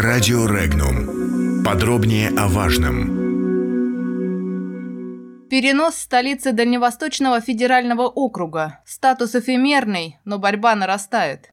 Радио Регнум. Подробнее о важном. Перенос столицы Дальневосточного федерального округа. Статус эфемерный, но борьба нарастает.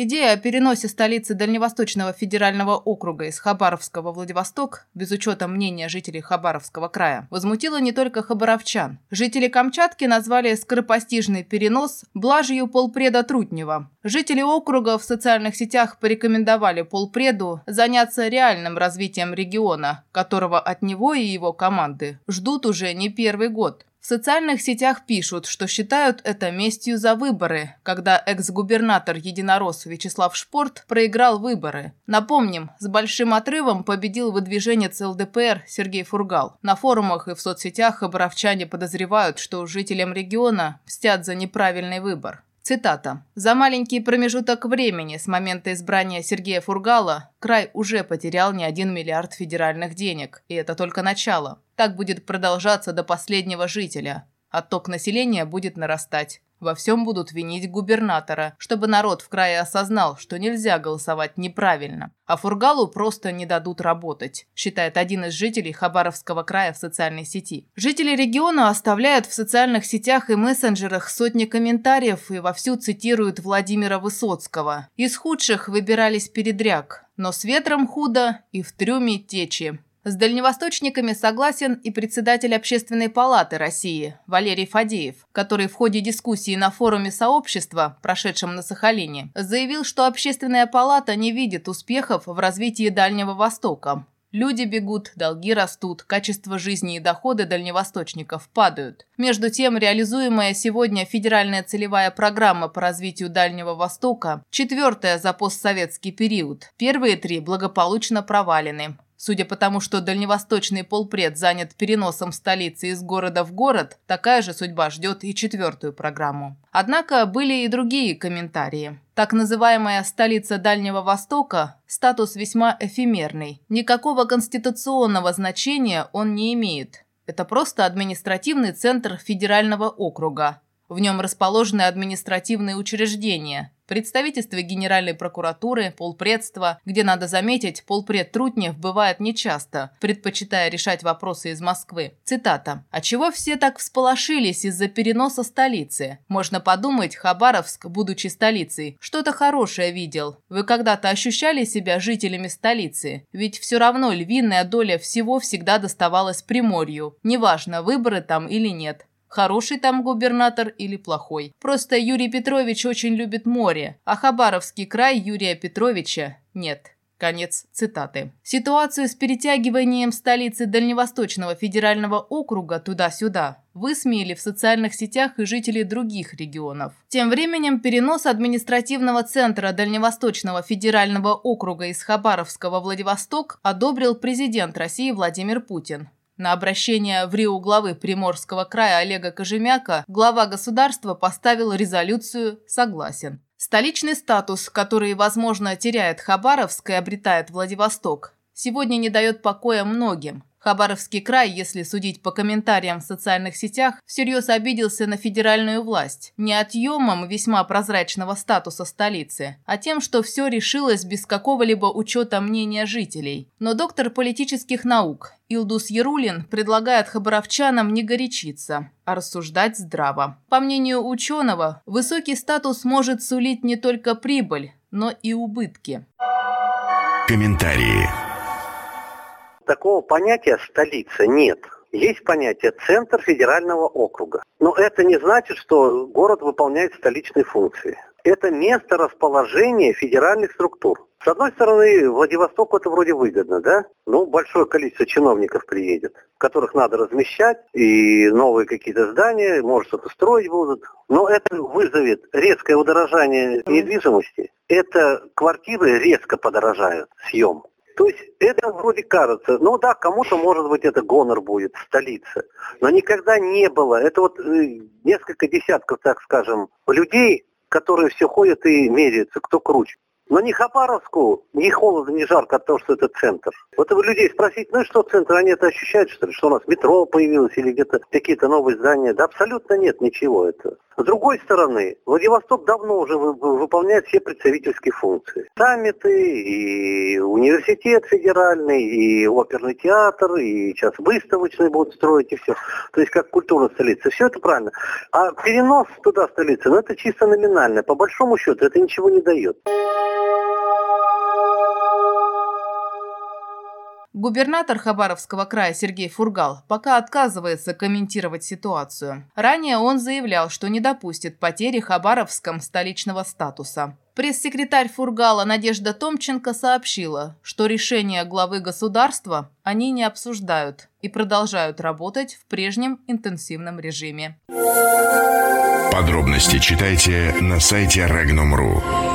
Идея о переносе столицы Дальневосточного федерального округа из Хабаровска во Владивосток, без учета мнения жителей Хабаровского края, возмутила не только хабаровчан. Жители Камчатки назвали скоропостижный перенос блажью полпреда Трутнева. Жители округа в социальных сетях порекомендовали полпреду заняться реальным развитием региона, которого от него и его команды ждут уже не первый год. В социальных сетях пишут, что считают это местью за выборы, когда экс-губернатор Единорос Вячеслав Шпорт проиграл выборы. Напомним, с большим отрывом победил выдвиженец ЛДПР Сергей Фургал. На форумах и в соцсетях оборовчане подозревают, что жителям региона мстят за неправильный выбор. Цитата. «За маленький промежуток времени с момента избрания Сергея Фургала край уже потерял не один миллиард федеральных денег, и это только начало. Так будет продолжаться до последнего жителя. Отток населения будет нарастать. Во всем будут винить губернатора, чтобы народ в крае осознал, что нельзя голосовать неправильно. А Фургалу просто не дадут работать, считает один из жителей Хабаровского края в социальной сети. Жители региона оставляют в социальных сетях и мессенджерах сотни комментариев и вовсю цитируют Владимира Высоцкого. Из худших выбирались передряг, но с ветром худо и в трюме течи. С дальневосточниками согласен и председатель Общественной палаты России Валерий Фадеев, который в ходе дискуссии на форуме сообщества, прошедшем на Сахалине, заявил, что Общественная палата не видит успехов в развитии Дальнего Востока. Люди бегут, долги растут, качество жизни и доходы дальневосточников падают. Между тем, реализуемая сегодня федеральная целевая программа по развитию Дальнего Востока, четвертая за постсоветский период, первые три благополучно провалены. Судя по тому, что дальневосточный полпред занят переносом столицы из города в город, такая же судьба ждет и четвертую программу. Однако были и другие комментарии. Так называемая столица Дальнего Востока – статус весьма эфемерный. Никакого конституционного значения он не имеет. Это просто административный центр федерального округа. В нем расположены административные учреждения – Представительство Генеральной прокуратуры, полпредства, где, надо заметить, полпред Трутнев бывает нечасто, предпочитая решать вопросы из Москвы. Цитата. «А чего все так всполошились из-за переноса столицы? Можно подумать, Хабаровск, будучи столицей, что-то хорошее видел. Вы когда-то ощущали себя жителями столицы? Ведь все равно львиная доля всего всегда доставалась Приморью. Неважно, выборы там или нет. Хороший там губернатор или плохой. Просто Юрий Петрович очень любит море, а Хабаровский край Юрия Петровича нет. Конец цитаты. Ситуацию с перетягиванием столицы Дальневосточного федерального округа туда-сюда высмеяли в социальных сетях и жители других регионов. Тем временем перенос административного центра Дальневосточного федерального округа из Хабаровска во Владивосток одобрил президент России Владимир Путин. На обращение в Рио главы Приморского края Олега Кожемяка глава государства поставил резолюцию «Согласен». Столичный статус, который, возможно, теряет Хабаровск и обретает Владивосток, сегодня не дает покоя многим. Хабаровский край, если судить по комментариям в социальных сетях, всерьез обиделся на федеральную власть. Не отъемом весьма прозрачного статуса столицы, а тем, что все решилось без какого-либо учета мнения жителей. Но доктор политических наук Илдус Ярулин предлагает хабаровчанам не горячиться, а рассуждать здраво. По мнению ученого, высокий статус может сулить не только прибыль, но и убытки. Комментарии такого понятия столица нет. Есть понятие центр федерального округа. Но это не значит, что город выполняет столичные функции. Это место расположения федеральных структур. С одной стороны, Владивостоку это вроде выгодно, да? Ну, большое количество чиновников приедет, которых надо размещать, и новые какие-то здания, может, что-то строить будут. Но это вызовет резкое удорожание недвижимости. Это квартиры резко подорожают, съем. То есть это вроде кажется, ну да, кому-то может быть это гонор будет, столица, но никогда не было. Это вот э, несколько десятков, так скажем, людей, которые все ходят и меряются, кто круче. Но ни Хабаровску, ни холодно, ни жарко от того, что это центр. Вот вы людей спросить, ну и что центр, они это ощущают, что ли, что у нас метро появилось или где-то какие-то новые здания? Да абсолютно нет ничего этого. С другой стороны, Владивосток давно уже выполняет все представительские функции. Саммиты, и университет федеральный, и оперный театр, и сейчас выставочный будут строить, и все. То есть как культурная столица. Все это правильно. А перенос туда столицы, ну это чисто номинально. По большому счету это ничего не дает. Губернатор Хабаровского края Сергей Фургал пока отказывается комментировать ситуацию. Ранее он заявлял, что не допустит потери Хабаровском столичного статуса. Пресс-секретарь Фургала Надежда Томченко сообщила, что решение главы государства они не обсуждают и продолжают работать в прежнем интенсивном режиме. Подробности читайте на сайте Regnum.ru.